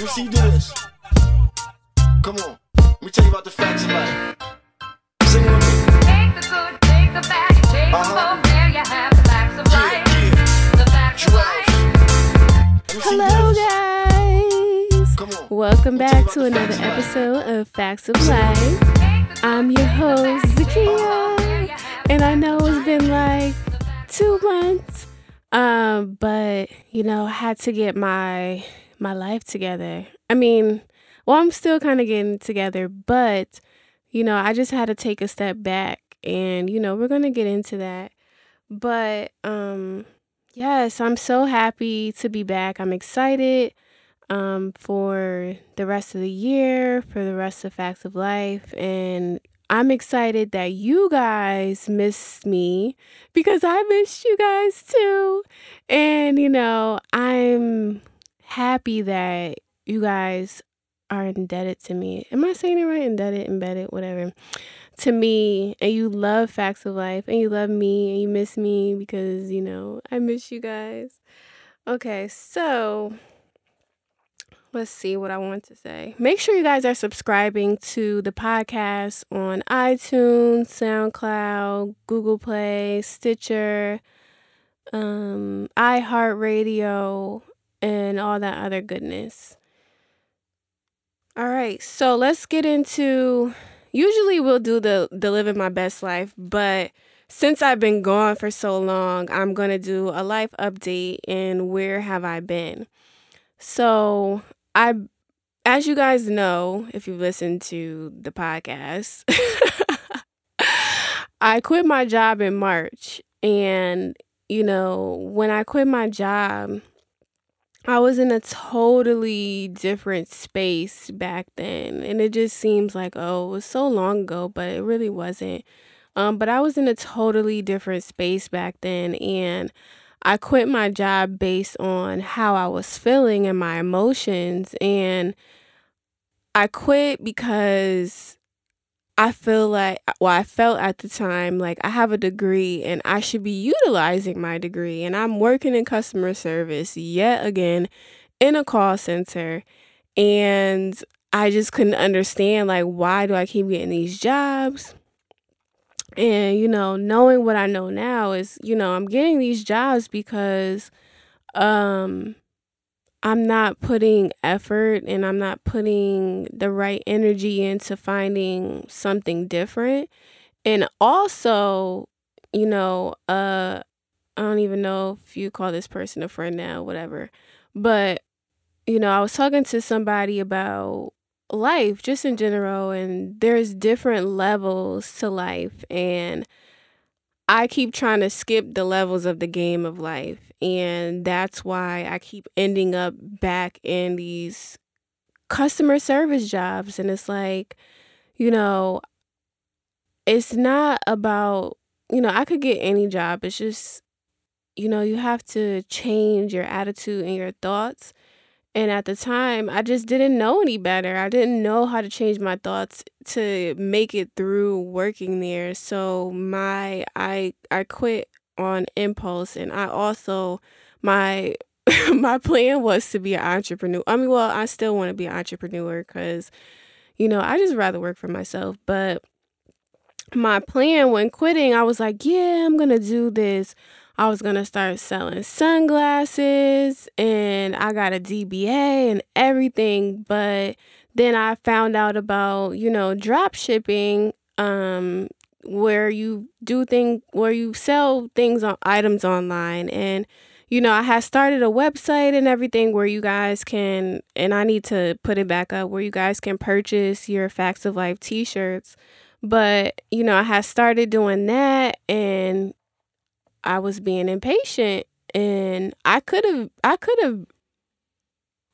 Let me see you do this. Come on. Let me tell you about the facts of life. Sing with me. Take the good, take the bad, take Uh-huh. them both. There you have the facts of Yeah, life. yeah. The facts of life. Let me see you Hello, this. guys. Come on. Welcome Let me tell you back to another facts of life. episode of Facts of Life. I'm your host, Zakia, and I know it's been like two months, um, but you know, I had to get my my life together. I mean, well, I'm still kind of getting together, but you know, I just had to take a step back, and you know, we're gonna get into that. But um, yes, I'm so happy to be back. I'm excited um, for the rest of the year, for the rest of Facts of Life. And I'm excited that you guys missed me because I missed you guys too. And, you know, I'm happy that you guys are indebted to me. Am I saying it right? Indebted, embedded, whatever. To me, and you love Facts of Life, and you love me, and you miss me because, you know, I miss you guys. Okay, so let's see what I want to say. Make sure you guys are subscribing to the podcast on iTunes, SoundCloud, Google Play, Stitcher, um, iHeartRadio, and all that other goodness. All right, so let's get into. Usually we'll do the the living my best life, but since I've been gone for so long, I'm gonna do a life update and where have I been. So I, as you guys know, if you've listened to the podcast, I quit my job in March. And, you know, when I quit my job, I was in a totally different space back then. And it just seems like, oh, it was so long ago, but it really wasn't. Um, but I was in a totally different space back then. And I quit my job based on how I was feeling and my emotions. And I quit because I feel like, well, I felt at the time like I have a degree and I should be utilizing my degree. And I'm working in customer service yet again in a call center. And I just couldn't understand, like, why do I keep getting these jobs? And, you know, knowing what I know now is, you know, I'm getting these jobs because um I'm not putting effort and I'm not putting the right energy into finding something different. And also, you know, uh I don't even know if you call this person a friend now, whatever. But, you know, I was talking to somebody about life just in general and there's different levels to life and I keep trying to skip the levels of the game of life and that's why I keep ending up back in these customer service jobs. And it's like you know it's not about you know I could get any job. It's just you know you have to change your attitude and your thoughts and at the time, I just didn't know any better. I didn't know how to change my thoughts to make it through working there. So my I I quit on impulse and I also my my plan was to be an entrepreneur. I mean, well, I still want to be an entrepreneur cuz you know, I just rather work for myself, but my plan when quitting, I was like, yeah, I'm going to do this. I was to start selling sunglasses and I got a DBA and everything. But then I found out about, you know, drop shipping, um, where you do things, where you sell things on items online. And, you know, I had started a website and everything where you guys can, and I need to put it back up, where you guys can purchase your Facts of Life t shirts. But, you know, I had started doing that and I was being impatient and I could have I could have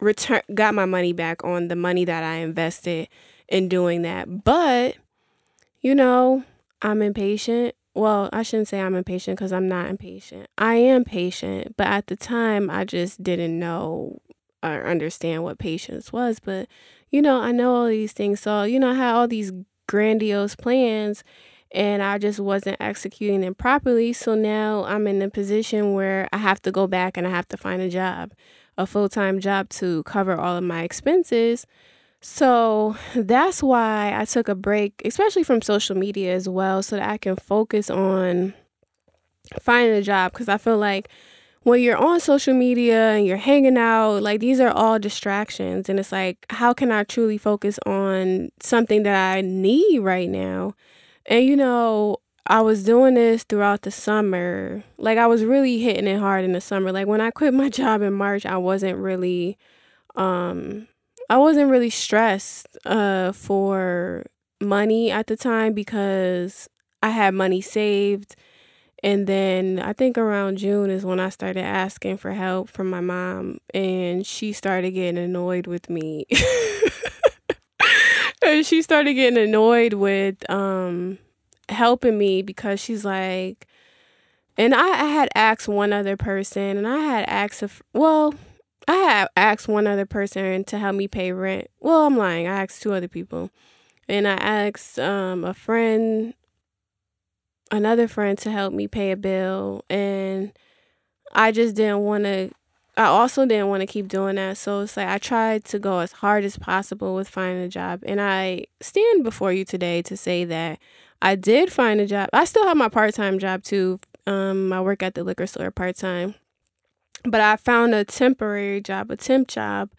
return got my money back on the money that I invested in doing that. But you know, I'm impatient. Well, I shouldn't say I'm impatient cuz I'm not impatient. I am patient, but at the time I just didn't know or understand what patience was, but you know, I know all these things. So, you know, I had all these grandiose plans and I just wasn't executing it properly. So now I'm in a position where I have to go back and I have to find a job. a full time job to cover all of my expenses. So that's why I took a break, especially from social media as well, so that I can focus on finding a job. Because I feel like when you're on social media and you're hanging out, like these are all distractions. And it's like, how can I truly focus on something that I need right now? And you know, I was doing this throughout the summer. Like I was really hitting it hard in the summer. Like when I quit my job in March, I wasn't really um I wasn't really stressed uh for money at the time because I had money saved. And then I think around June is when I started asking for help from my mom and she started getting annoyed with me. and she started getting annoyed with um helping me because she's like, and I, I had asked one other person, and I had asked, a, well, I had asked one other person to help me pay rent. Well, I'm lying. I asked two other people, and I asked um, a friend, another friend to help me pay a bill, and I just didn't want to. I also didn't want to keep doing that. So it's like I tried to go as hard as possible with finding a job. And I stand before you today to say that I did find a job. I still have my part time job too. Um, I work at the liquor store part time, but I found a temporary job, a temp job,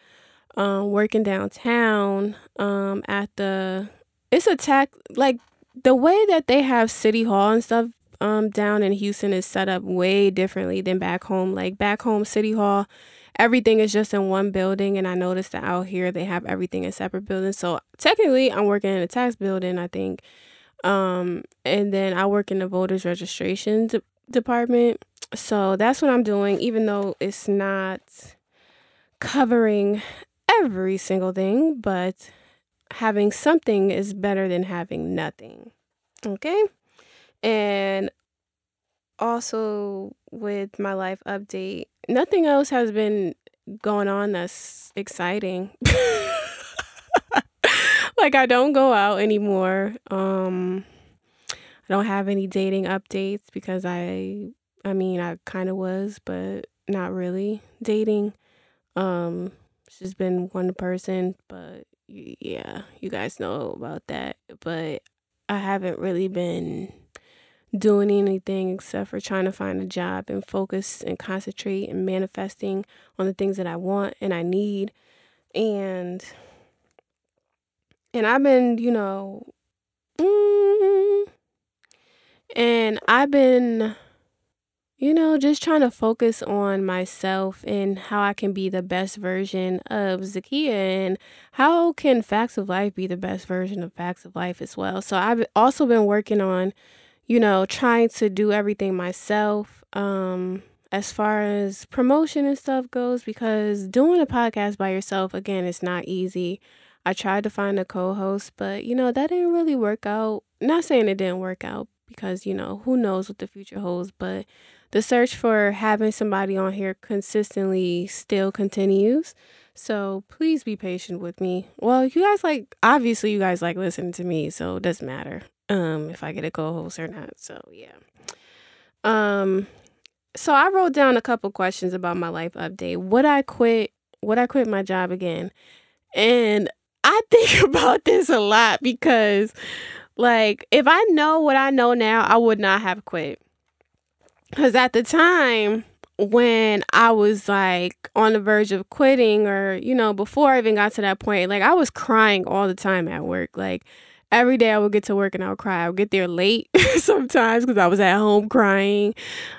um, working downtown. Um, at the it's a tech like the way that they have city hall and stuff. Um, down in Houston is set up way differently than back home. Like back home, city hall, everything is just in one building, and I noticed that out here they have everything in separate buildings. So technically, I'm working in a tax building. I think um, and then I work in the voters registration de- department. So that's what I'm doing, even though it's not covering every single thing, but having something is better than having nothing. Okay. And also with my life update, nothing else has been going on that's exciting. like I don't go out anymore. Um I don't have any dating updates because I I mean, I kind of was, but not really dating. Um just been one person, but yeah, you guys know about that. But I haven't really been doing anything except for trying to find a job and focus and concentrate and manifesting on the things that I want and I need. And and I've been, you know, mm, and I've been, you know, just trying to focus on myself and how I can be the best version of Zakia and how can Facts of Life be the best version of Facts of Life as well. So I've also been working on, you know, trying to do everything myself. Um, as far as promotion and stuff goes, because doing a podcast by yourself, again, it's not easy. I tried to find a co host, but you know, that didn't really work out. Not saying it didn't work out because, you know, who knows what the future holds, but the search for having somebody on here consistently still continues. So please be patient with me. Well, you guys like obviously you guys like listening to me, so it doesn't matter um if I get a co-host or not. So yeah. Um so I wrote down a couple questions about my life update. Would I quit would I quit my job again? And I think about this a lot because, like, if I know what I know now, I would not have quit. Because at the time when I was like on the verge of quitting, or, you know, before I even got to that point, like, I was crying all the time at work. Like, every day I would get to work and I would cry. I would get there late sometimes because I was at home crying.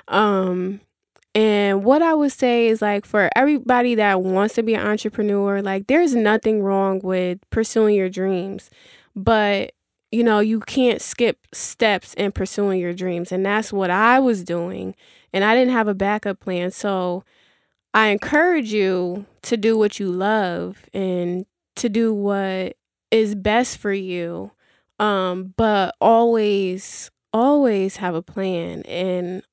Um, and what I would say is like for everybody that wants to be an entrepreneur, like there's nothing wrong with pursuing your dreams. But you know, you can't skip steps in pursuing your dreams. And that's what I was doing. And I didn't have a backup plan. So I encourage you to do what you love and to do what is best for you. Um, but always, always have a plan and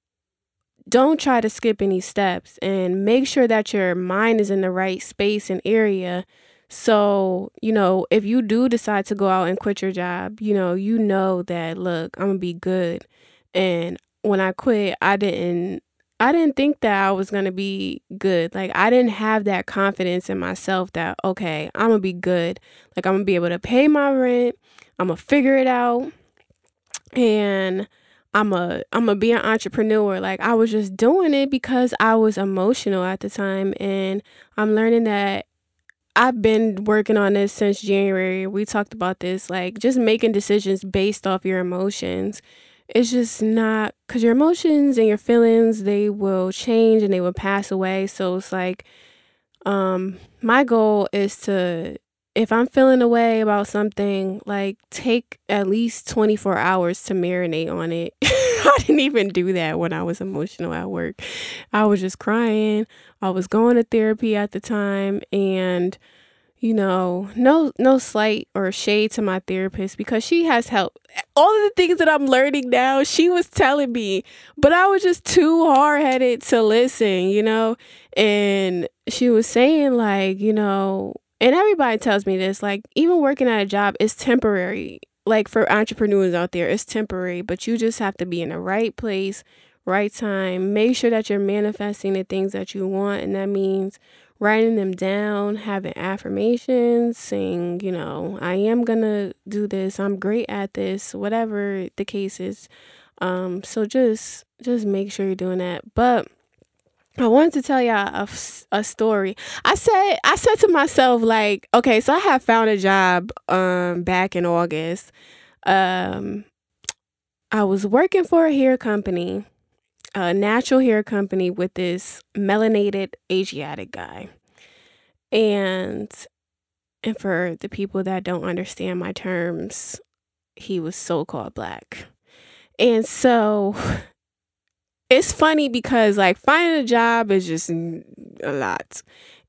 don't try to skip any steps and make sure that your mind is in the right space and area. So, you know, if you do decide to go out and quit your job, you know, you know that, look, I'm going to be good. And when I quit, I didn't I didn't think that I was going to be good. Like I didn't have that confidence in myself that okay, I'm going to be good. Like I'm going to be able to pay my rent. I'm to figure it out. And I'm a I'm a be an entrepreneur. Like I was just doing it because I was emotional at the time and I'm learning that I've been working on this since January. We talked about this like just making decisions based off your emotions. It's just not cuz your emotions and your feelings they will change and they will pass away. So it's like um my goal is to if I'm feeling a way about something, like take at least 24 hours to marinate on it. I didn't even do that when I was emotional at work. I was just crying. I was going to therapy at the time and you know, no no slight or shade to my therapist because she has helped. All of the things that I'm learning now, she was telling me, but I was just too hard-headed to listen, you know? And she was saying like, you know, and everybody tells me this like even working at a job is temporary. Like for entrepreneurs out there it's temporary but you just have to be in the right place right time. Make sure that you're manifesting the things that you want and that means writing them down having affirmations saying you know i am gonna do this i'm great at this whatever the case is. Um so just just make sure you're doing that. But I wanted to tell y'all a, a story. I said I said to myself like, okay, so I have found a job um back in August. Um I was working for a hair company, a natural hair company with this melanated Asiatic guy. And and for the people that don't understand my terms, he was so-called black. And so it's funny because like finding a job is just a lot.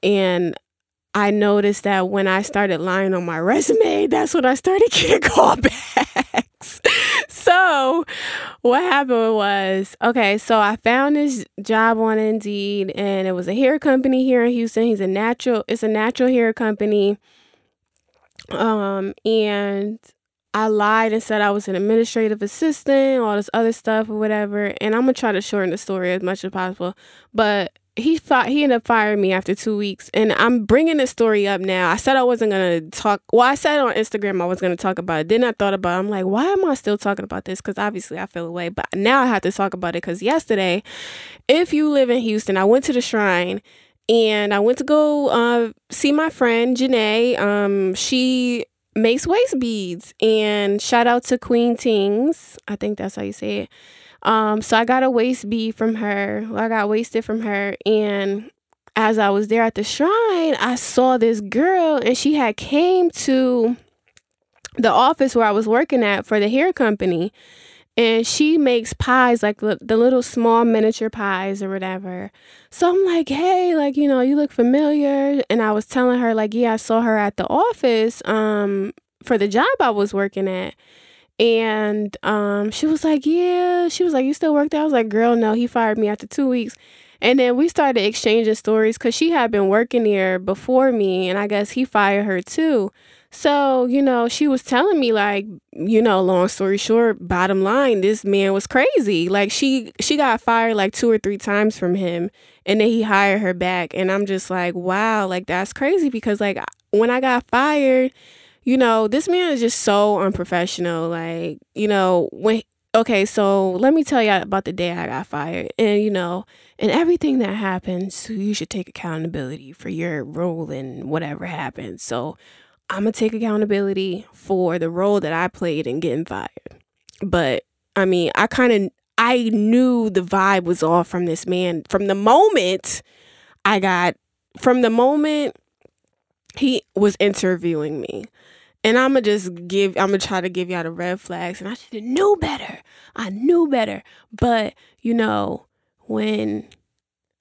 And I noticed that when I started lying on my resume, that's when I started getting callbacks. so what happened was, okay, so I found this job on Indeed and it was a hair company here in Houston. He's a natural it's a natural hair company. Um and I lied and said I was an administrative assistant, all this other stuff or whatever. And I'm gonna try to shorten the story as much as possible. But he thought he ended up firing me after two weeks, and I'm bringing this story up now. I said I wasn't gonna talk. Well, I said on Instagram I was gonna talk about it. Then I thought about. It. I'm like, why am I still talking about this? Because obviously I feel away. But now I have to talk about it because yesterday, if you live in Houston, I went to the shrine and I went to go uh, see my friend Janae. Um, she makes waist beads. And shout out to Queen Tings. I think that's how you say it. Um, so I got a waist bead from her. I got wasted from her. And as I was there at the shrine, I saw this girl and she had came to the office where I was working at for the hair company and she makes pies like the, the little small miniature pies or whatever. So i'm like hey like you know you look familiar. And i was telling her like yeah i saw her at the office um for the job i was working at. And um she was like yeah. She was like you still work there? I was like girl no he fired me after two weeks. And then we started exchanging stories because she had been working there before me and i guess he fired her too so, you know, she was telling me like, you know, long story short, bottom line, this man was crazy. Like she she got fired like two or three times from him and then he hired her back and I'm just like, wow, like that's crazy because like when I got fired, you know, this man is just so unprofessional. Like, you know, when okay, so let me tell you about the day I got fired. And you know, and everything that happens, you should take accountability for your role in whatever happens. So I'm gonna take accountability for the role that I played in getting fired. But I mean, I kind of I knew the vibe was off from this man from the moment I got from the moment he was interviewing me. And I'm gonna just give I'm gonna try to give y'all the red flags and I should have knew better. I knew better. But you know, when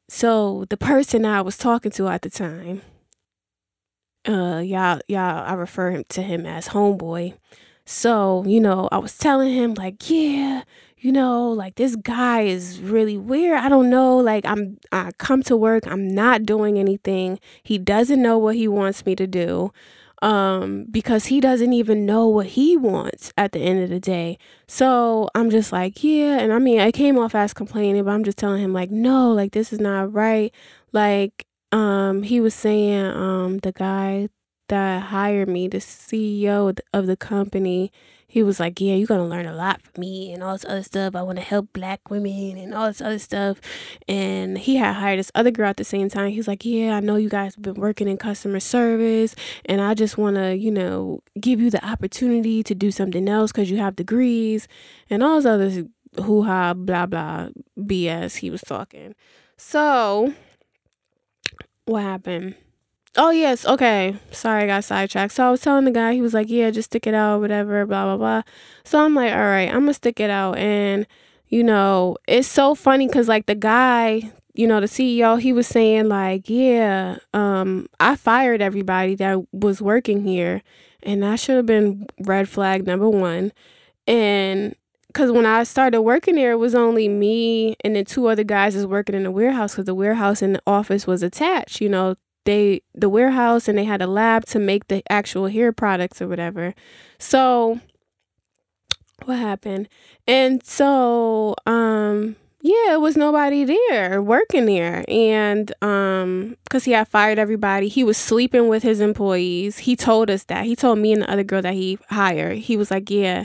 so the person I was talking to at the time uh y'all y'all I refer him to him as homeboy. So, you know, I was telling him like, yeah, you know, like this guy is really weird. I don't know, like I'm I come to work, I'm not doing anything. He doesn't know what he wants me to do. um, because he doesn't even know what he wants at the end of the day. So I'm just like, yeah. And I mean, I came off as complaining, but I'm just telling him, like, no, like, this is not right. Like, um, he was saying, um, the guy that hired me, the CEO of the company, he was like, Yeah, you're gonna learn a lot from me and all this other stuff. I wanna help black women and all this other stuff. And he had hired this other girl at the same time. He's like, Yeah, I know you guys have been working in customer service and I just wanna, you know, give you the opportunity to do something else because you have degrees and all this other hoo ha blah blah BS he was talking. So what happened? Oh yes, okay. Sorry, I got sidetracked. So I was telling the guy, he was like, "Yeah, just stick it out, whatever, blah blah blah." So I'm like, "All right, I'm gonna stick it out." And you know, it's so funny because like the guy, you know, the CEO, he was saying like, "Yeah, um, I fired everybody that was working here, and that should have been red flag number one." And because when I started working there, it was only me and then two other guys is working in the warehouse because the warehouse and the office was attached, you know, they the warehouse and they had a lab to make the actual hair products or whatever. So what happened? And so um yeah, it was nobody there working there. And um cuz he had fired everybody, he was sleeping with his employees. He told us that. He told me and the other girl that he hired. He was like, "Yeah,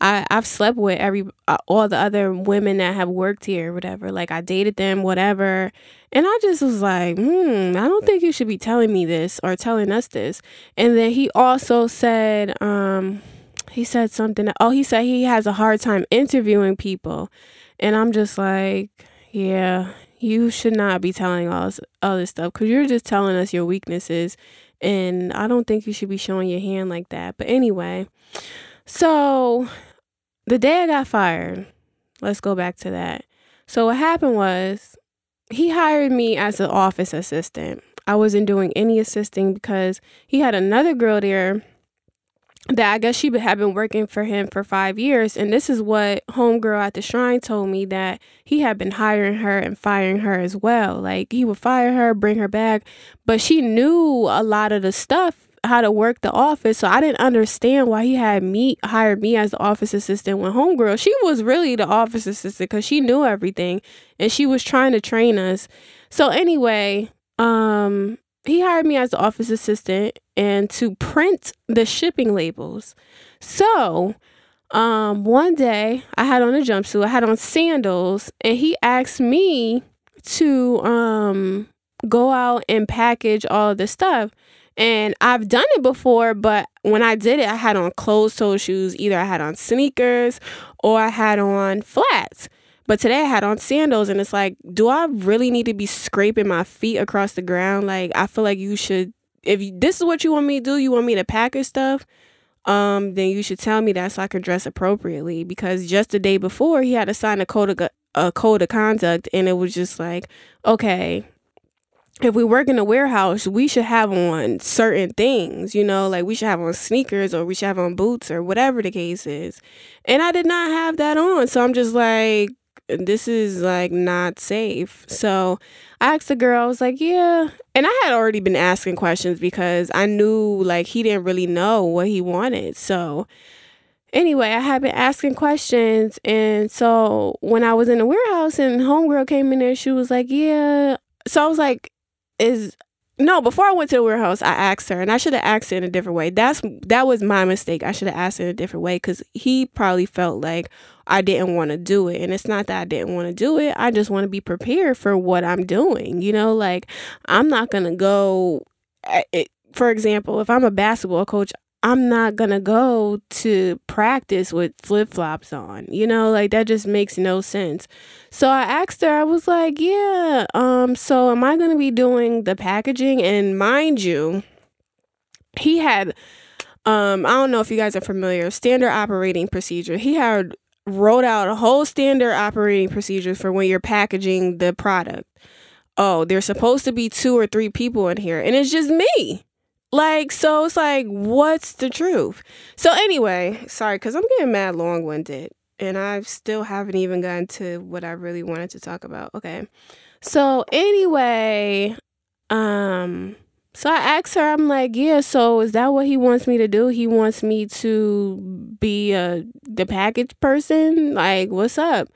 I I've slept with every uh, all the other women that have worked here whatever. Like I dated them, whatever." And I just was like, "Hmm, I don't think you should be telling me this or telling us this." And then he also said um he said something. Oh, he said he has a hard time interviewing people. And I'm just like, yeah, you should not be telling all this other stuff because you're just telling us your weaknesses. And I don't think you should be showing your hand like that. But anyway, so the day I got fired, let's go back to that. So what happened was he hired me as an office assistant. I wasn't doing any assisting because he had another girl there that I guess she had been working for him for five years. And this is what Homegirl at the Shrine told me that he had been hiring her and firing her as well. Like he would fire her, bring her back, but she knew a lot of the stuff how to work the office. So I didn't understand why he had me hired me as the office assistant when homegirl, she was really the office assistant because she knew everything and she was trying to train us. So anyway, um, he hired me as the office assistant and to print the shipping labels. So, um, one day I had on a jumpsuit, I had on sandals, and he asked me to um go out and package all the stuff. And I've done it before, but when I did it, I had on closed toe shoes. Either I had on sneakers or I had on flats. But today I had on sandals and it's like, do I really need to be scraping my feet across the ground? Like I feel like you should if you, this is what you want me to do, you want me to package stuff, um, then you should tell me that so I can dress appropriately. Because just the day before, he had to sign a code of a code of conduct, and it was just like, okay, if we work in a warehouse, we should have on certain things, you know, like we should have on sneakers or we should have on boots or whatever the case is. And I did not have that on. So I'm just like, this is like not safe. So I asked the girl, I was like, yeah. And I had already been asking questions because I knew like he didn't really know what he wanted. So anyway, I had been asking questions. And so when I was in the warehouse and homegirl came in there, she was like, yeah. So I was like, is no, before I went to the warehouse, I asked her, and I should have asked her in a different way. That's that was my mistake. I should have asked her in a different way because he probably felt like I didn't want to do it, and it's not that I didn't want to do it. I just want to be prepared for what I'm doing. You know, like I'm not gonna go. Eh, it, for example, if I'm a basketball coach, I'm not gonna go to practice with flip flops on. You know, like that just makes no sense. So I asked her, I was like, Yeah, um, so am I gonna be doing the packaging? And mind you, he had um, I don't know if you guys are familiar, standard operating procedure. He had wrote out a whole standard operating procedure for when you're packaging the product. Oh, there's supposed to be two or three people in here, and it's just me. Like, so it's like, what's the truth? So, anyway, sorry, because I'm getting mad long winded and I still haven't even gotten to what I really wanted to talk about. Okay. So, anyway, um, So I asked her, I'm like, yeah, so is that what he wants me to do? He wants me to be a the package person? Like, what's up?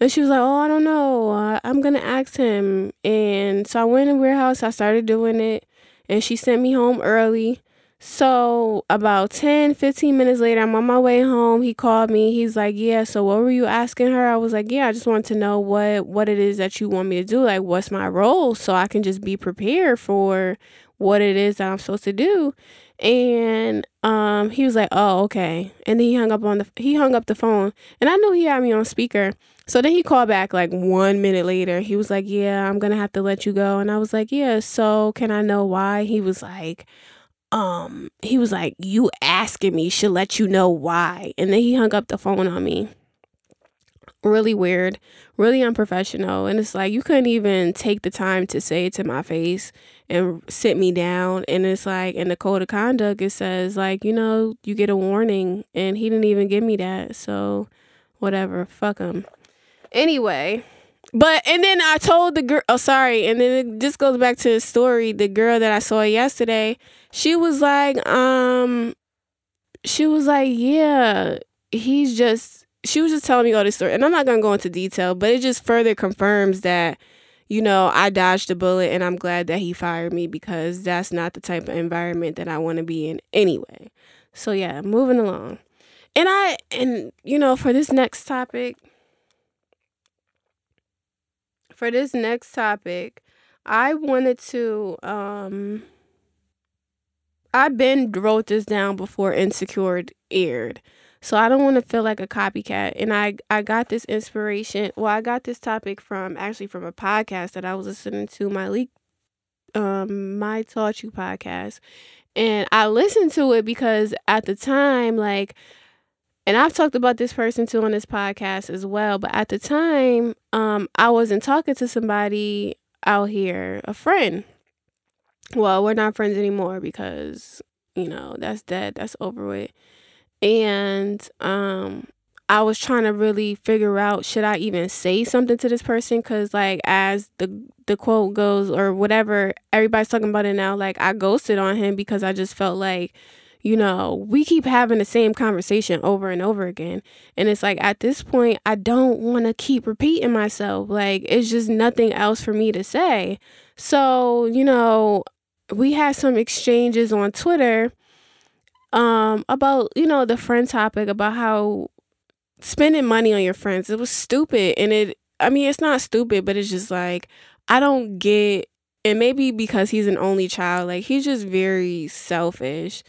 And she was like, oh, I don't know. Uh, I'm going to ask him. And so I went in the warehouse. I started doing it. And she sent me home early. So about 10, 15 minutes later, I'm on my way home. He called me. He's like, "Yeah, so what were you asking her?" I was like, "Yeah, I just want to know what what it is that you want me to do. Like what's my role so I can just be prepared for what it is that I'm supposed to do." And um he was like, "Oh, okay." And then he hung up on the he hung up the phone. And I knew he had me on speaker. So then he called back like 1 minute later. He was like, "Yeah, I'm going to have to let you go." And I was like, "Yeah, so can I know why?" He was like, um he was like you asking me should let you know why? And then he hung up the phone on me. Really weird really unprofessional. And it's like you couldn't even take the time to say it to my face and sit me down. And it's like in the code of conduct it says like you know you get a warning. And he didn't even give me that. So whatever fuck him. Anyway but and then I told the girl, oh sorry, and then it just goes back to the story. The girl that I saw yesterday, she was like, um, she was like, yeah, he's just. She was just telling me all this story, and I'm not gonna go into detail, but it just further confirms that, you know, I dodged a bullet, and I'm glad that he fired me because that's not the type of environment that I want to be in anyway. So yeah, moving along, and I and you know for this next topic for this next topic, I wanted to um I been wrote this down before Insecure aired. So I don't want to feel like a copycat. And I I got this inspiration. Well, I got this topic from actually from a podcast that I was listening to, my leak um my taught you podcast. And I listened to it because at the time like and I've talked about this person too on this podcast as well. But at the time, um, I wasn't talking to somebody out here, a friend. Well, we're not friends anymore because you know that's dead, that's over with. And um, I was trying to really figure out should I even say something to this person because like as the the quote goes or whatever everybody's talking about it now like I ghosted on him because I just felt like you know, we keep having the same conversation over and over again. And it's like at this point, I don't want to keep repeating myself. Like, it's just nothing else for me to say. So, you know, we had some exchanges on Twitter um about, you know, the friend topic about how spending money on your friends, it was stupid and it I mean, it's not stupid, but it's just like I don't get and maybe because he's an only child, like he's just very selfish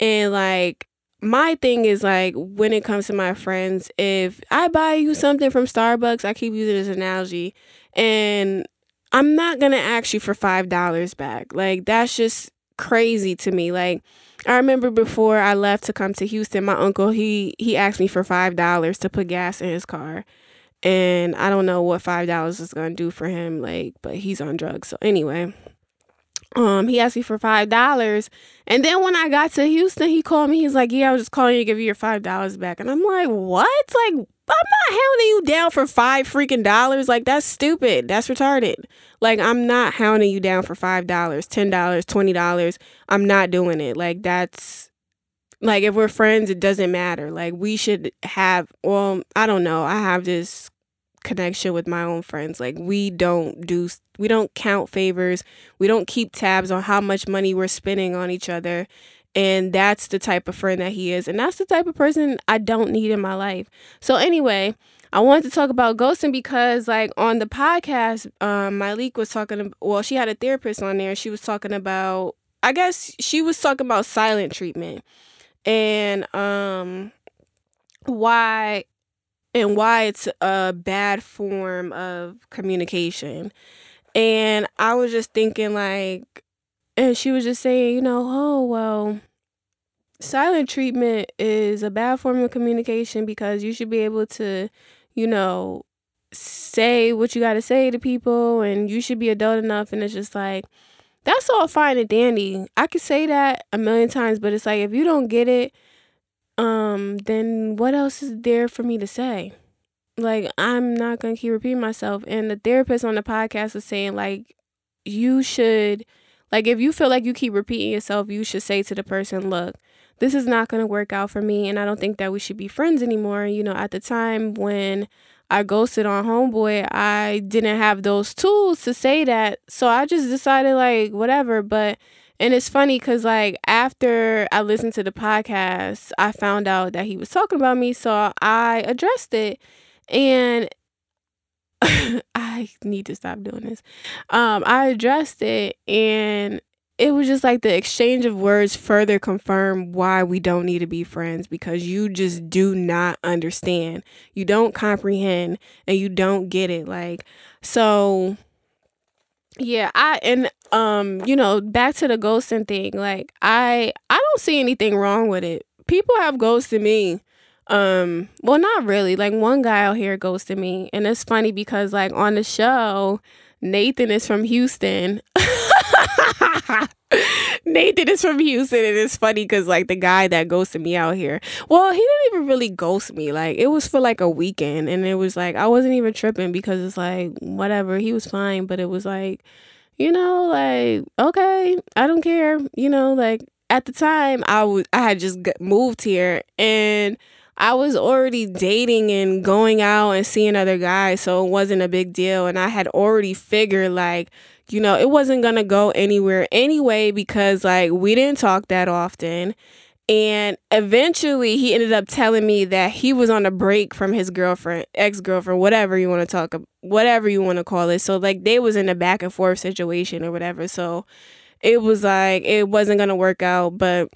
and like my thing is like when it comes to my friends, if I buy you something from Starbucks, I keep using this analogy, and I'm not gonna ask you for five dollars back. Like that's just crazy to me. Like I remember before I left to come to Houston, my uncle he he asked me for five dollars to put gas in his car. And I don't know what five dollars is gonna do for him, like, but he's on drugs. So anyway, um he asked me for five dollars. And then when i got to houston he called me. He's like yeah i was just calling you to give you your five dollars back. And i'm like what? Like i'm not hounding you down for five freaking dollars. Like that's stupid. That's retarded. Like i'm not hounding you down for five dollars ten dollars twenty dollars. I'm not doing it. Like that's like if we're friends it doesn't matter. Like we should have well i don't know. I have this connection with my own friends. Like we don't do we don't count favors. We don't keep tabs on how much money we're spending on each other. And that's the type of friend that he is. And that's the type of person I don't need in my life. So anyway, I wanted to talk about ghosting because like on the podcast, um Malik was talking well, she had a therapist on there. She was talking about I guess she was talking about silent treatment and um why and why it's a bad form of communication. And I was just thinking, like, and she was just saying, you know, oh, well, silent treatment is a bad form of communication because you should be able to, you know, say what you got to say to people and you should be adult enough. And it's just like, that's all fine and dandy. I could say that a million times, but it's like, if you don't get it, um, then what else is there for me to say? Like, I'm not gonna keep repeating myself. And the therapist on the podcast was saying, like, you should Like if you feel like you keep repeating yourself, you should say to the person, "Look, this is not going to work out for me and I don't think that we should be friends anymore." You know, at the time when I ghosted on homeboy, I didn't have those tools to say that. So I just decided like whatever, but and it's funny cuz like after I listened to the podcast, I found out that he was talking about me, so I addressed it. And I need to stop doing this. Um I addressed it and it was just like the exchange of words further confirmed why we don't need to be friends because you just do not understand. You don't comprehend and you don't get it. Like, so yeah, I and um, you know, back to the ghosting thing, like I I don't see anything wrong with it. People have ghosted me. Um, well not really. Like one guy out here ghosted me. And it's funny because like on the show, Nathan is from Houston. Nathan is from Houston, and it's funny because like the guy that ghosted me out here, well, he didn't even really ghost me. Like it was for like a weekend, and it was like I wasn't even tripping because it's like whatever. He was fine, but it was like, you know, like okay, I don't care. You know, like at the time I was I had just moved here and. I was already dating and going out and seeing other guys, so it wasn't a big deal. And I had already figured, like, you know, it wasn't going to go anywhere anyway because like we didn't talk that often. And eventually he ended up telling me that he was on a break from his girlfriend, ex-girlfriend, whatever you want to talk whatever you want to call it. So like they was in a back and forth situation or whatever. So it was like it wasn't going to work out, but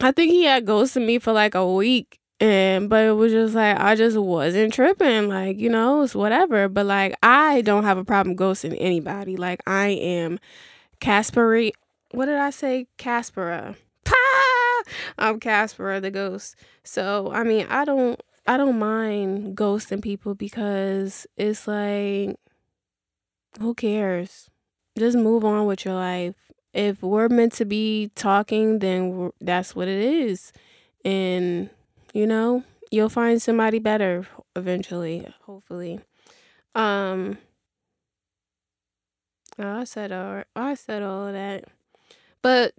I think he had ghosted me for like a week and but it was just like I just wasn't tripping. Like, you know, it's whatever. But like I don't have a problem ghosting anybody. Like I am Casper what did I say? Caspera. I'm Casper the ghost. So I mean I don't I don't mind ghosting people because it's like who cares? Just move on with your life. If we're meant to be talking, then that's what it is. And you know you'll find somebody better eventually hopefully um i said all i said all of that but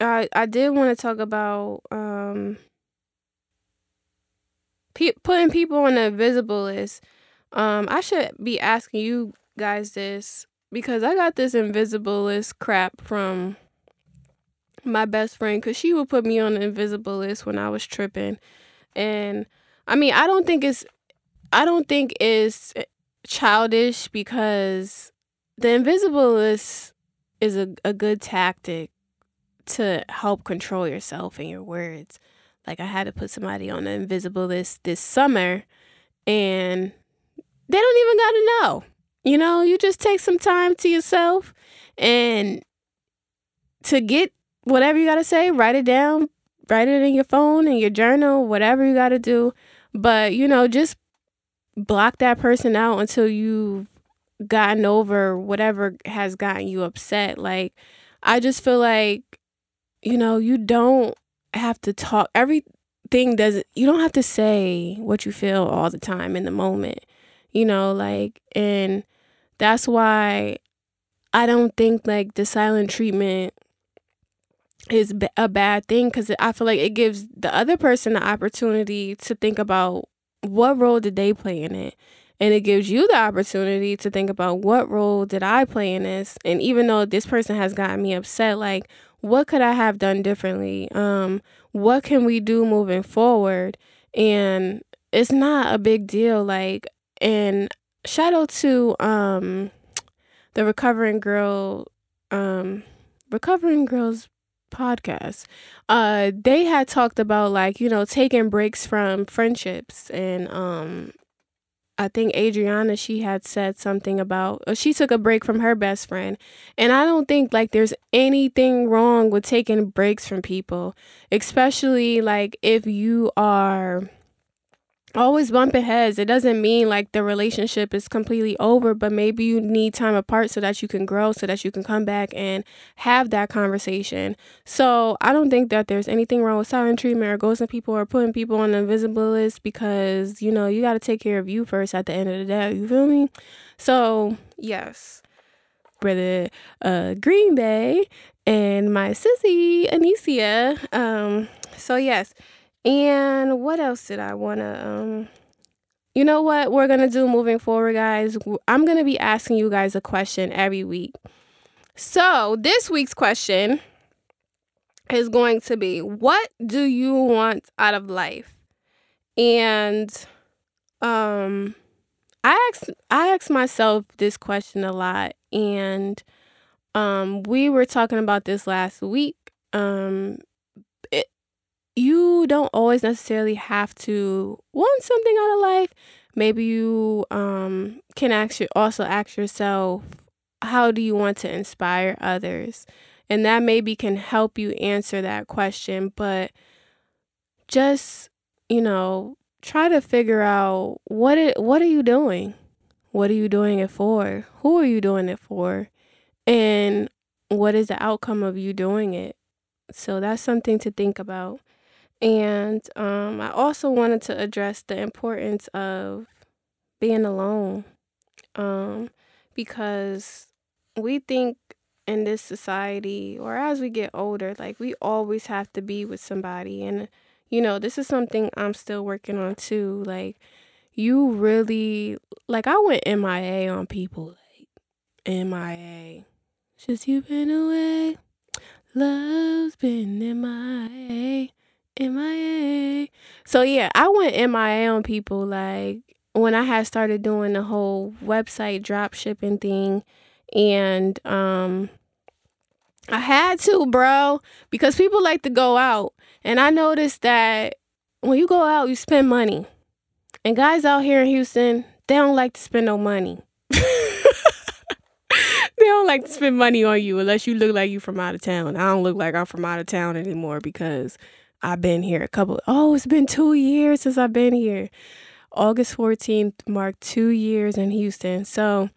i i did want to talk about um pe- putting people on the invisible list um i should be asking you guys this because i got this invisible list crap from my best friend because she would put me on the invisible list when I was tripping. And I mean, I don't think it's I don't think it's childish because the invisible list is a, a good tactic to help control yourself and your words. Like I had to put somebody on the invisible list this summer and they don't even got to know. You know, you just take some time to yourself and to get whatever you got to say, write it down, write it in your phone in your journal, whatever you got to do. But, you know, just block that person out until you've gotten over whatever has gotten you upset. Like, I just feel like, you know, you don't have to talk. Everything doesn't, you don't have to say what you feel all the time in the moment, you know, like, and that's why I don't think like the silent treatment is a bad thing because I feel like it gives the other person the opportunity to think about what role did they play in it. And it gives you the opportunity to think about what role did I play in this? And even though this person has gotten me upset, like, what could I have done differently? Um, what can we do moving forward? And it's not a big deal. Like, and shout out to um, the Recovering Girl, um, Recovering Girls podcast uh they had talked about like you know taking breaks from friendships and um I think Adriana she had said something about uh, she took a break from her best friend. And I don't think like there's anything wrong with taking breaks from people especially like if you are always bumping heads. It doesn't mean like the relationship is completely over, but maybe you need time apart so that you can grow, so that you can come back and have that conversation. So I don't think that there's anything wrong with silent treatment or ghosting people or putting people on the invisible list because, you know, you got to take care of you first at the end of the day. You feel me? So, yes. brother uh, Green Bay and my sissy Anicia. Um, so yes, and what else did I want to? Um, you know what we're gonna do moving forward, guys. I'm gonna be asking you guys a question every week. So this week's question is going to be, what do you want out of life? And um I ask I ask myself this question a lot and um we were talking about this last week. Um you don't always necessarily have to want something out of life. Maybe you um can actually also ask yourself how do you want to inspire others? And that maybe can help you answer that question, but just, you know, try to figure out what it what are you doing? What are you doing it for? Who are you doing it for? And what is the outcome of you doing it? So that's something to think about. And um, I also wanted to address the importance of being alone um, because we think in this society or as we get older, like we always have to be with somebody. And, you know, this is something I'm still working on too. Like, you really, like, I went MIA on people, like, MIA. Since you've been away, love's been MIA, MIA. So, yeah, I went MIA on people, like, when I had started doing the whole website drop shipping thing and um I had to, bro, because people like to go out. And I noticed that when you go out, you spend money. And guys out here in Houston, they don't like to spend no money. they don't like to spend money on you unless you look like you from out of town. I don't look like I'm from out of town anymore because I've been here a couple oh, it's been two years since I've been here. August 14th marked two years in Houston. So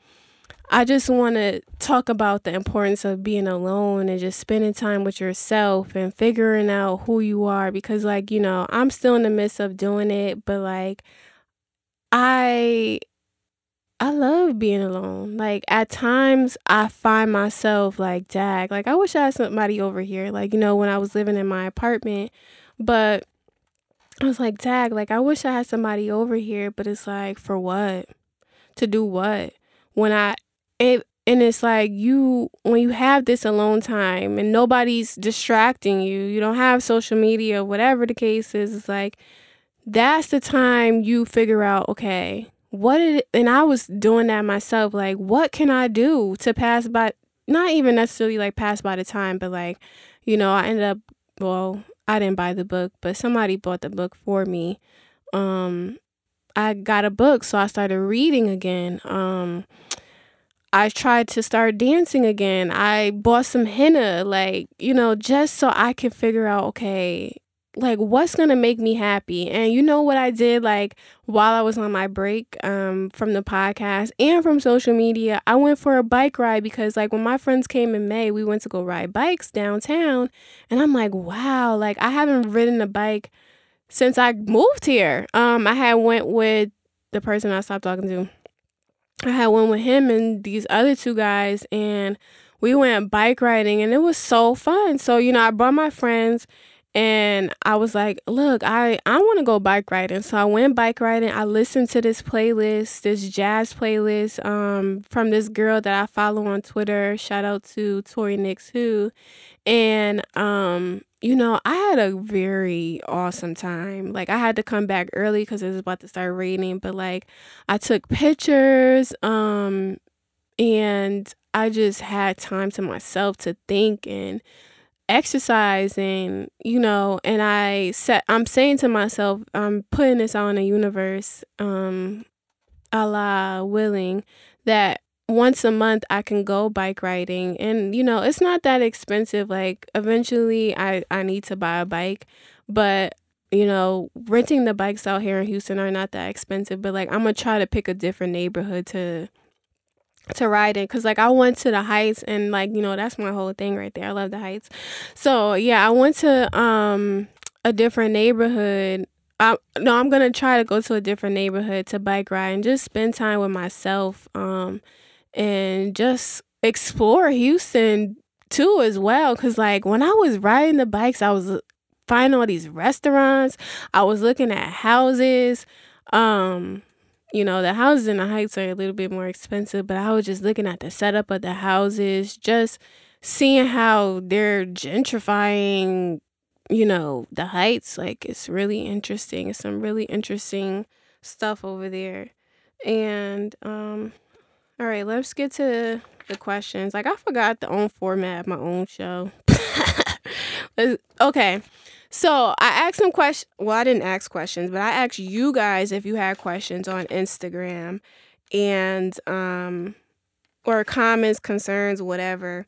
I just want to talk about the importance of being alone and just spending time with yourself and figuring out who you are because like, you know, I'm still in the midst of doing it, but like I I love being alone. Like at times I find myself like, dag, like I wish I had somebody over here. Like, you know, when I was living in my apartment, but I was like, dag, like I wish I had somebody over here, but it's like for what? To do what? When I it and it's like you when you have this alone time and nobody's distracting you you don't have social media whatever the case is it's like that's the time you figure out okay what did and i was doing that myself like what can i do to pass by not even necessarily like pass by the time but like you know i ended up well i didn't buy the book but somebody bought the book for me um i got a book so i started reading again um I tried to start dancing again. I bought some henna, like, you know, just so I could figure out, okay, like what's gonna make me happy. And you know what I did, like while I was on my break um from the podcast and from social media, I went for a bike ride because like when my friends came in May, we went to go ride bikes downtown. And I'm like, wow, like I haven't ridden a bike since I moved here. Um, I had went with the person I stopped talking to I had one with him and these other two guys, and we went bike riding, and it was so fun. So you know, I brought my friends, and I was like, "Look, I I want to go bike riding." So I went bike riding. I listened to this playlist, this jazz playlist, um, from this girl that I follow on Twitter. Shout out to Tori Nix Who, and um, you know, I had a very awesome time. Like I had to come back early because it was about to start raining, but like I took pictures, um, and I just had time to myself to think and exercise and you know and i set i'm saying to myself i'm putting this on the universe um allah willing that once a month I can go bike riding. And you know it's not that expensive like eventually I I need to buy a bike but you know renting the bikes out here in Houston are not that expensive but like I'm to try to pick a different neighborhood to to ride in cuz like I went to the heights and like you know that's my whole thing right there I love the heights so yeah I went to um a different neighborhood I, no, I'm gonna try to go to a different neighborhood to bike ride and just spend time with myself. Um, and just explore Houston too as well cuz like when I was riding the bikes I was finding all these restaurants. I was looking at houses. Um you know, the houses in the heights are a little bit more expensive, but I was just looking at the setup of the houses, just seeing how they're gentrifying, you know, the heights. Like it's really interesting. Some really interesting stuff over there. And um all right, let's get to the questions. Like I forgot the own format of my own show. Okay. So I asked some questions. Well, I didn't ask questions, but I asked you guys if you had questions on Instagram and um or comments, concerns, whatever.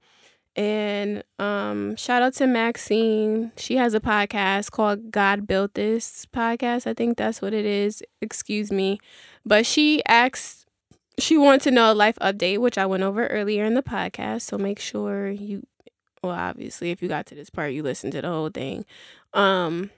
And um shout out to Maxine. She has a podcast called God Built This podcast. I think that's what it is. Excuse me. But she asked she wanted to know a life update, which I went over earlier in the podcast. So make sure you well, obviously if you got to this part, you listened to the whole thing. Um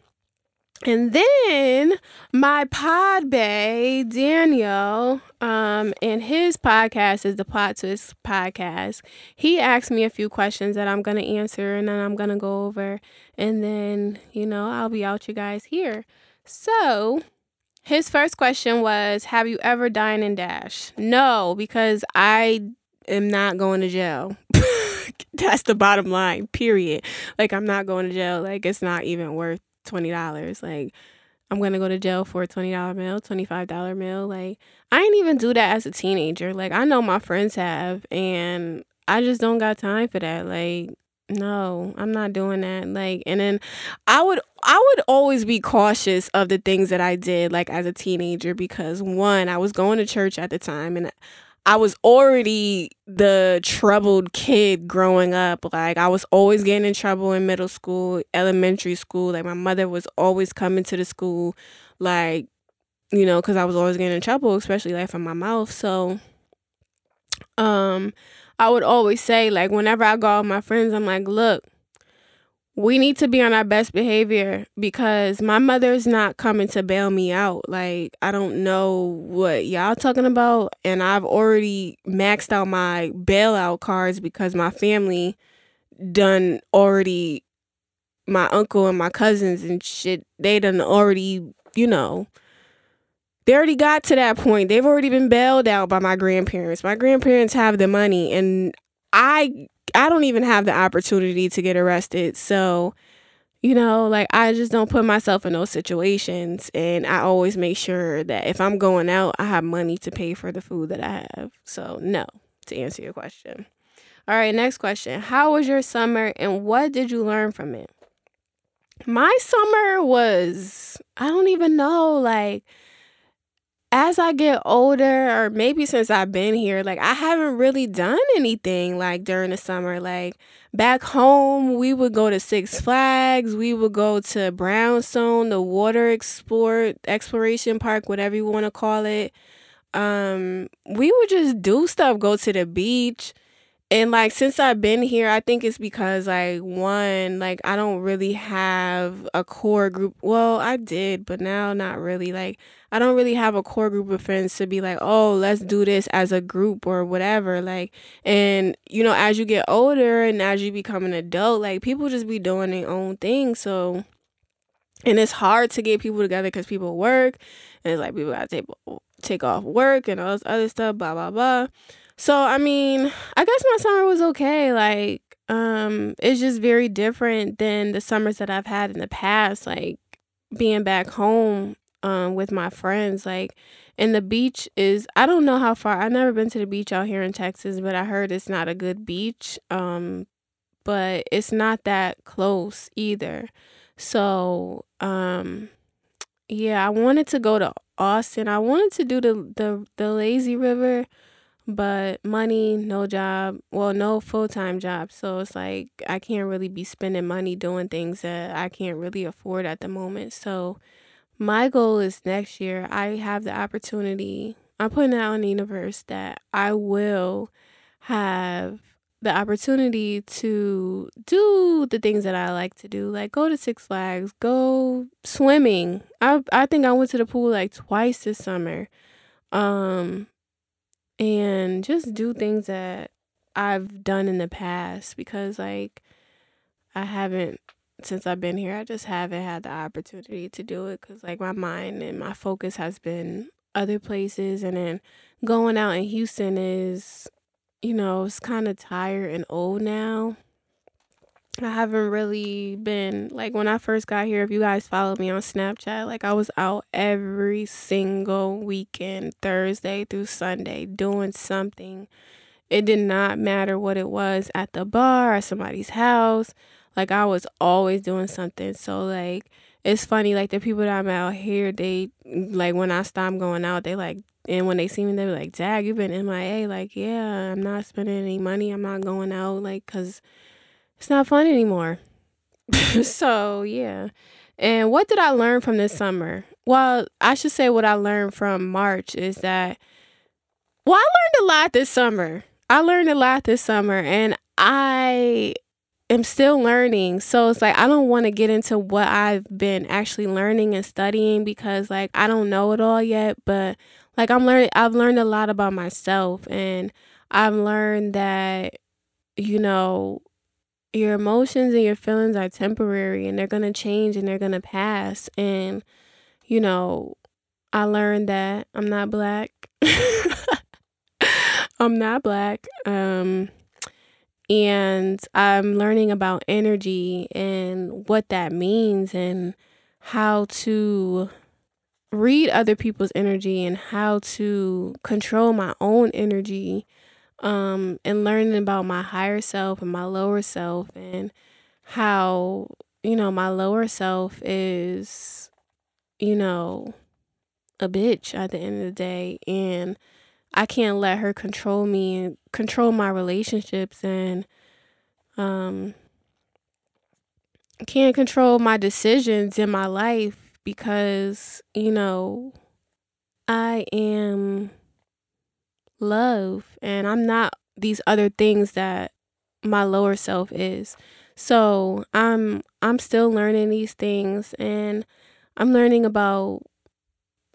and then my pod bay, Daniel, um, and his podcast is the Plot Twist podcast. He asked me a few questions that I'm gonna answer and then I'm gonna go over and then, you know, I'll be out you guys here. So his first question was, Have you ever dined and dash? No, because I am not going to jail. That's the bottom line, period. Like I'm not going to jail. Like it's not even worth twenty dollars. Like I'm gonna go to jail for a twenty dollar meal, twenty five dollar meal. Like I ain't even do that as a teenager. Like I know my friends have, and I just don't got time for that. Like no, I'm not doing that. Like and then I would I would always be cautious of the things that I did like as a teenager because one, I was going to church at the time and I was already the troubled kid growing up. Like I was always getting in trouble in middle school, elementary school. Like my mother was always coming to the school, like you know, because I was always getting in trouble, especially like from my mouth. So, um, I would always say like whenever I go out with my friends, I'm like, look, we need to be on our best behavior because my mother's not coming to bail me out. Like, I don't know what y'all talking about. And I've already maxed out my bailout cards because my family done already, my uncle and my cousins and shit, they done already, you know, they already got to that point. They've already been bailed out by my grandparents. My grandparents have the money and I I don't even have the opportunity to get arrested. So, you know, like I just don't put myself in those situations. And I always make sure that if I'm going out, I have money to pay for the food that I have. So, no, to answer your question. All right, next question. How was your summer and what did you learn from it? My summer was, I don't even know, like, as I get older, or maybe since I've been here, like I haven't really done anything like during the summer. Like back home, we would go to Six Flags, we would go to Brownstone, the water export exploration park, whatever you want to call it. Um, we would just do stuff, go to the beach. And like since I've been here, I think it's because like one, like I don't really have a core group. Well, I did, but now not really. Like I don't really have a core group of friends to be like, "Oh, let's do this as a group or whatever." Like and you know, as you get older and as you become an adult, like people just be doing their own thing. So and it's hard to get people together cuz people work and it's like people got to take take off work and all this other stuff, blah blah blah. So I mean, I guess my summer was okay. Like, um, it's just very different than the summers that I've had in the past. Like being back home, um, with my friends. Like, and the beach is I don't know how far. I've never been to the beach out here in Texas, but I heard it's not a good beach. Um, but it's not that close either. So, um, yeah, I wanted to go to Austin. I wanted to do the the the lazy river but money, no job, well, no full time job. So it's like I can't really be spending money doing things that I can't really afford at the moment. So my goal is next year, I have the opportunity, I'm putting it out in the universe that I will have the opportunity to do the things that I like to do, like go to Six Flags, go swimming. I I think I went to the pool like twice this summer. Um and just do things that I've done in the past because like I haven't since I've been here I just haven't had the opportunity to do it cuz like my mind and my focus has been other places and then going out in Houston is you know, it's kind of tired and old now. I haven't really been like when I first got here. If you guys followed me on Snapchat, like I was out every single weekend, Thursday through Sunday, doing something. It did not matter what it was at the bar, at somebody's house. Like I was always doing something. So like it's funny, like the people that I'm out here, they like when I stop going out, they like and when they see me, they be like, "Dag, you've been MIA." Like, yeah, I'm not spending any money. I'm not going out, like, cause it's not fun anymore. so yeah. And what did I learn from this summer? Well, I should say what I learned from March is that well, I learned a lot this summer. I learned a lot this summer and I am still learning. So it's like I don't want to get into what I've been actually learning and studying because like I don't know it all yet, but like I'm learning I've learned a lot about myself and I've learned that you know your emotions and your feelings are temporary and they're going to change and they're going to pass. And you know i learned that i'm not black. I'm not black. Um and i'm learning about energy and what that means and how to read other people's energy and how to control my own energy um, and learning about my higher self and my lower self and how, you know, my lower self is, you know, a bitch at the end of the day. And I can't let her control me and control my relationships and, um, can't control my decisions in my life because, you know, I am love and I'm not these other things that my lower self is. So, I'm I'm still learning these things and I'm learning about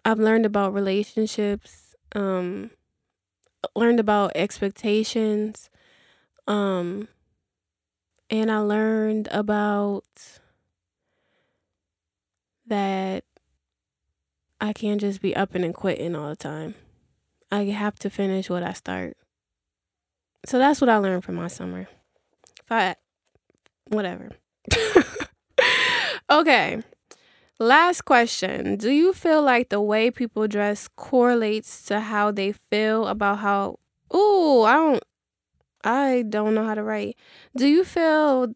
I've learned about relationships, um learned about expectations, um and I learned about that I can't just be upping and quitting all the time. I have to finish what I start. So that's what I learned from my summer. I, whatever. okay. Last question. Do you feel like the way people dress correlates to how they feel about how Ooh, I don't I don't know how to write. Do you feel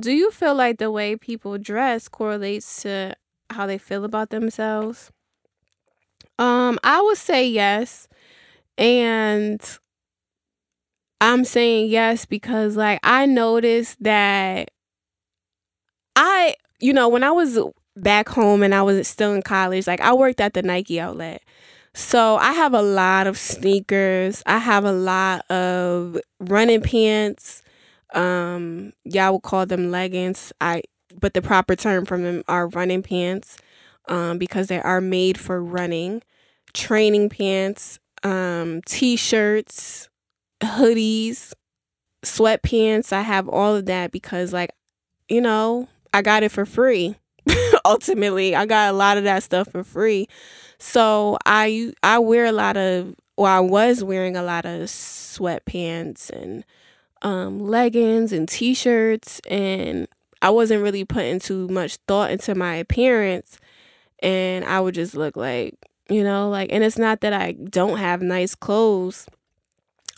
do you feel like the way people dress correlates to how they feel about themselves? Um, I would say yes. And I'm saying yes because like I noticed that I, you know, when I was back home and I was still in college, like I worked at the Nike outlet. So I have a lot of sneakers. I have a lot of running pants. Um, y'all would call them leggings. I but the proper term from them are running pants um, because they are made for running. Training pants, um, t-shirts, hoodies, sweatpants. I have all of that because like, you know, I got it for free. Ultimately, I got a lot of that stuff for free. So I I wear a lot of well, I was wearing a lot of sweatpants and um, leggings and t-shirts and I wasn't really putting too much thought into my appearance and I would just look like you know like and it's not that i don't have nice clothes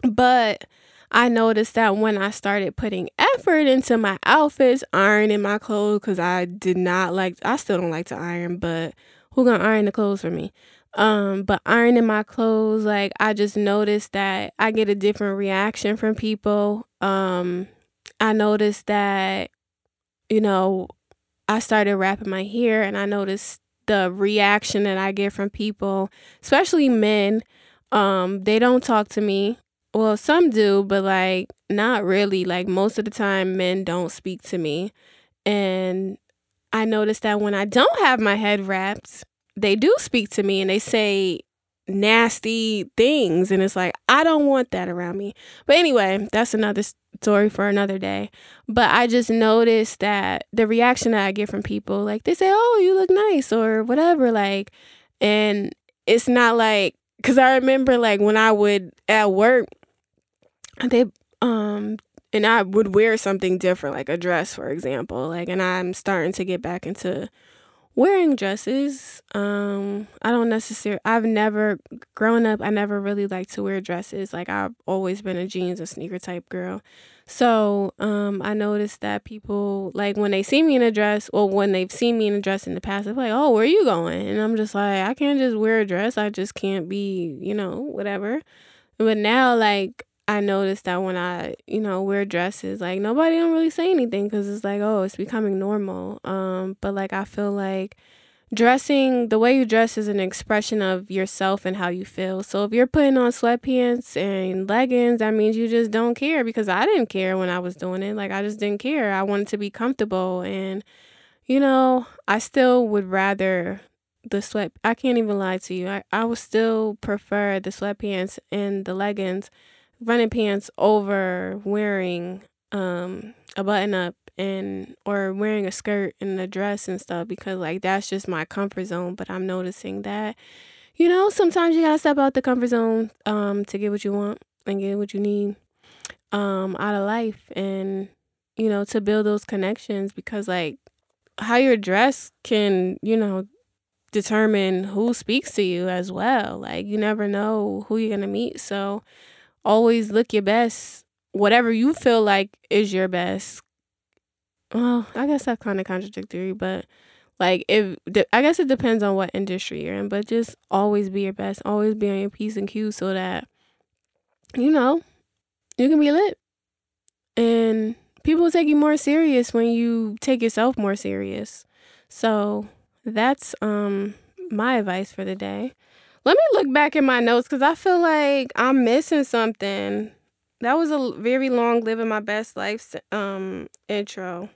but i noticed that when i started putting effort into my outfits ironing my clothes because i did not like i still don't like to iron but who gonna iron the clothes for me? Um but ironing my clothes like i just noticed that i get a different reaction from people. Um i noticed that you know i started wrapping my hair and i noticed the reaction that I get from people, especially men, um, they don't talk to me. Well, some do, but like not really. Like most of the time, men don't speak to me. And I notice that when I don't have my head wrapped, they do speak to me and they say, nasty things and it's like I don't want that around me. But anyway, that's another story for another day. But I just noticed that the reaction that I get from people like they say, "Oh, you look nice" or whatever like and it's not like cuz I remember like when I would at work they um and I would wear something different like a dress for example like and I'm starting to get back into wearing dresses. Um i don't necessarily i've never growing up i never really liked to wear dresses. Like i've always been a jeans and sneaker type girl. So um i noticed that people like when they see me in a dress or when they've seen me in a dress in the past they're like oh where are you going? And i'm just like i can't just wear a dress. I just can't be you know whatever. But now like I noticed that when I, you know, wear dresses, like nobody don't really say anything because it's like, oh, it's becoming normal. Um, but like I feel like dressing, the way you dress is an expression of yourself and how you feel. So if you're putting on sweatpants and leggings, that means you just don't care because I didn't care when I was doing it. Like I just didn't care. I wanted to be comfortable and, you know, I still would rather the sweat. I can't even lie to you. I, I would still prefer the sweatpants and the leggings running pants over wearing um a button up and or wearing a skirt and a dress and stuff because like that's just my comfort zone but i'm noticing that you know sometimes you gotta step out the comfort zone um to get what you want and get what you need um out of life and you know to build those connections because like how you're dressed can you know determine who speaks to you as well like you never know who you're gonna meet. So always look your best. Whatever you feel like is your best. Well, I guess that's kind of contradictory, but like if I guess it depends on what industry you're in, but just always be your best. Always be on your P's and Q's so that you know you can be lit. And people take you more serious when you take yourself more serious. So that's um my advice for the day. Let me look back in my notes because I feel like I'm missing something. That was a very long living my best life um intro.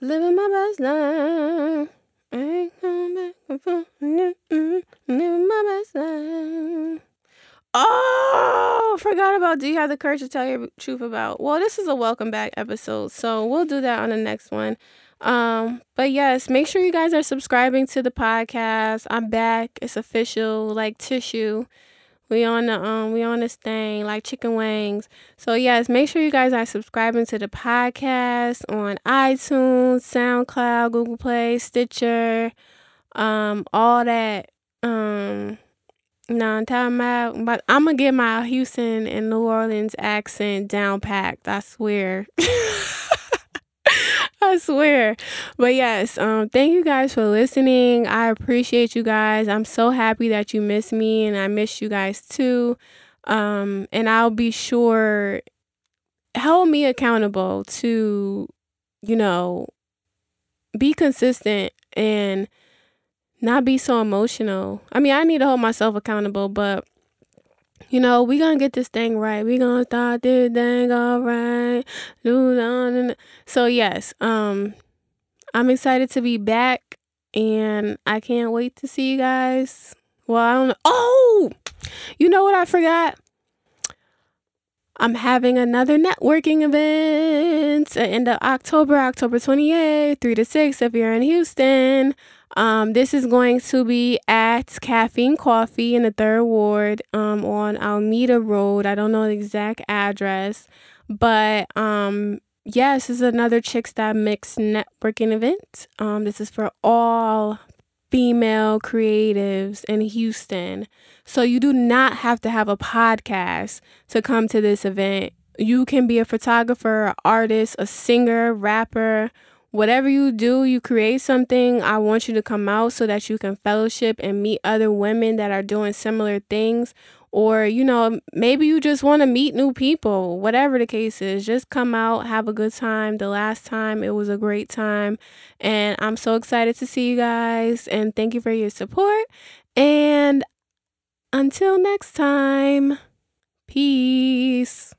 Living my best life. Ain't coming back for living my best life. Oh, forgot about Do You Have the Courage to Tell Your Truth About? Well, this is a welcome back episode, so we'll do that on the next one. Um, but yes, make sure you guys are subscribing to the podcast. I'm back. It's official, like tissue. We on the um we on this thing like chicken wings. So yes, make sure you guys are subscribing to the podcast on iTunes, SoundCloud, Google Play, Stitcher, um, all that. Um no, I'm talking about, but I'm gonna get my Houston and New Orleans accent down packed. I swear. I swear. But yes, um, thank you guys for listening. I appreciate you guys. I'm so happy that you miss me and I miss you guys too. Um, and I'll be sure hold me accountable to, you know, be consistent and not be so emotional. I mean, I need to hold myself accountable, but you know, we gonna get this thing right. We gonna start this thing all right. So yes, um, I'm excited to be back, and I can't wait to see you guys. Well, I don't know. Oh, you know what I forgot? I'm having another networking event at end of October, October 28th, 3 to 6 if you're in Houston. Um, this is going to be at Caffeine Coffee in the third ward um, on Almeda Road. I don't know the exact address, but um, yes, this is another Chicks That Mix networking event. Um, this is for all female creatives in Houston. So you do not have to have a podcast to come to this event. You can be a photographer, artist, a singer, rapper, whatever you do, you create something. I want you to come out so that you can fellowship and meet other women that are doing similar things. Or, you know, maybe you just want to meet new people, whatever the case is. Just come out, have a good time. The last time it was a great time. And I'm so excited to see you guys. And thank you for your support. And until next time, peace.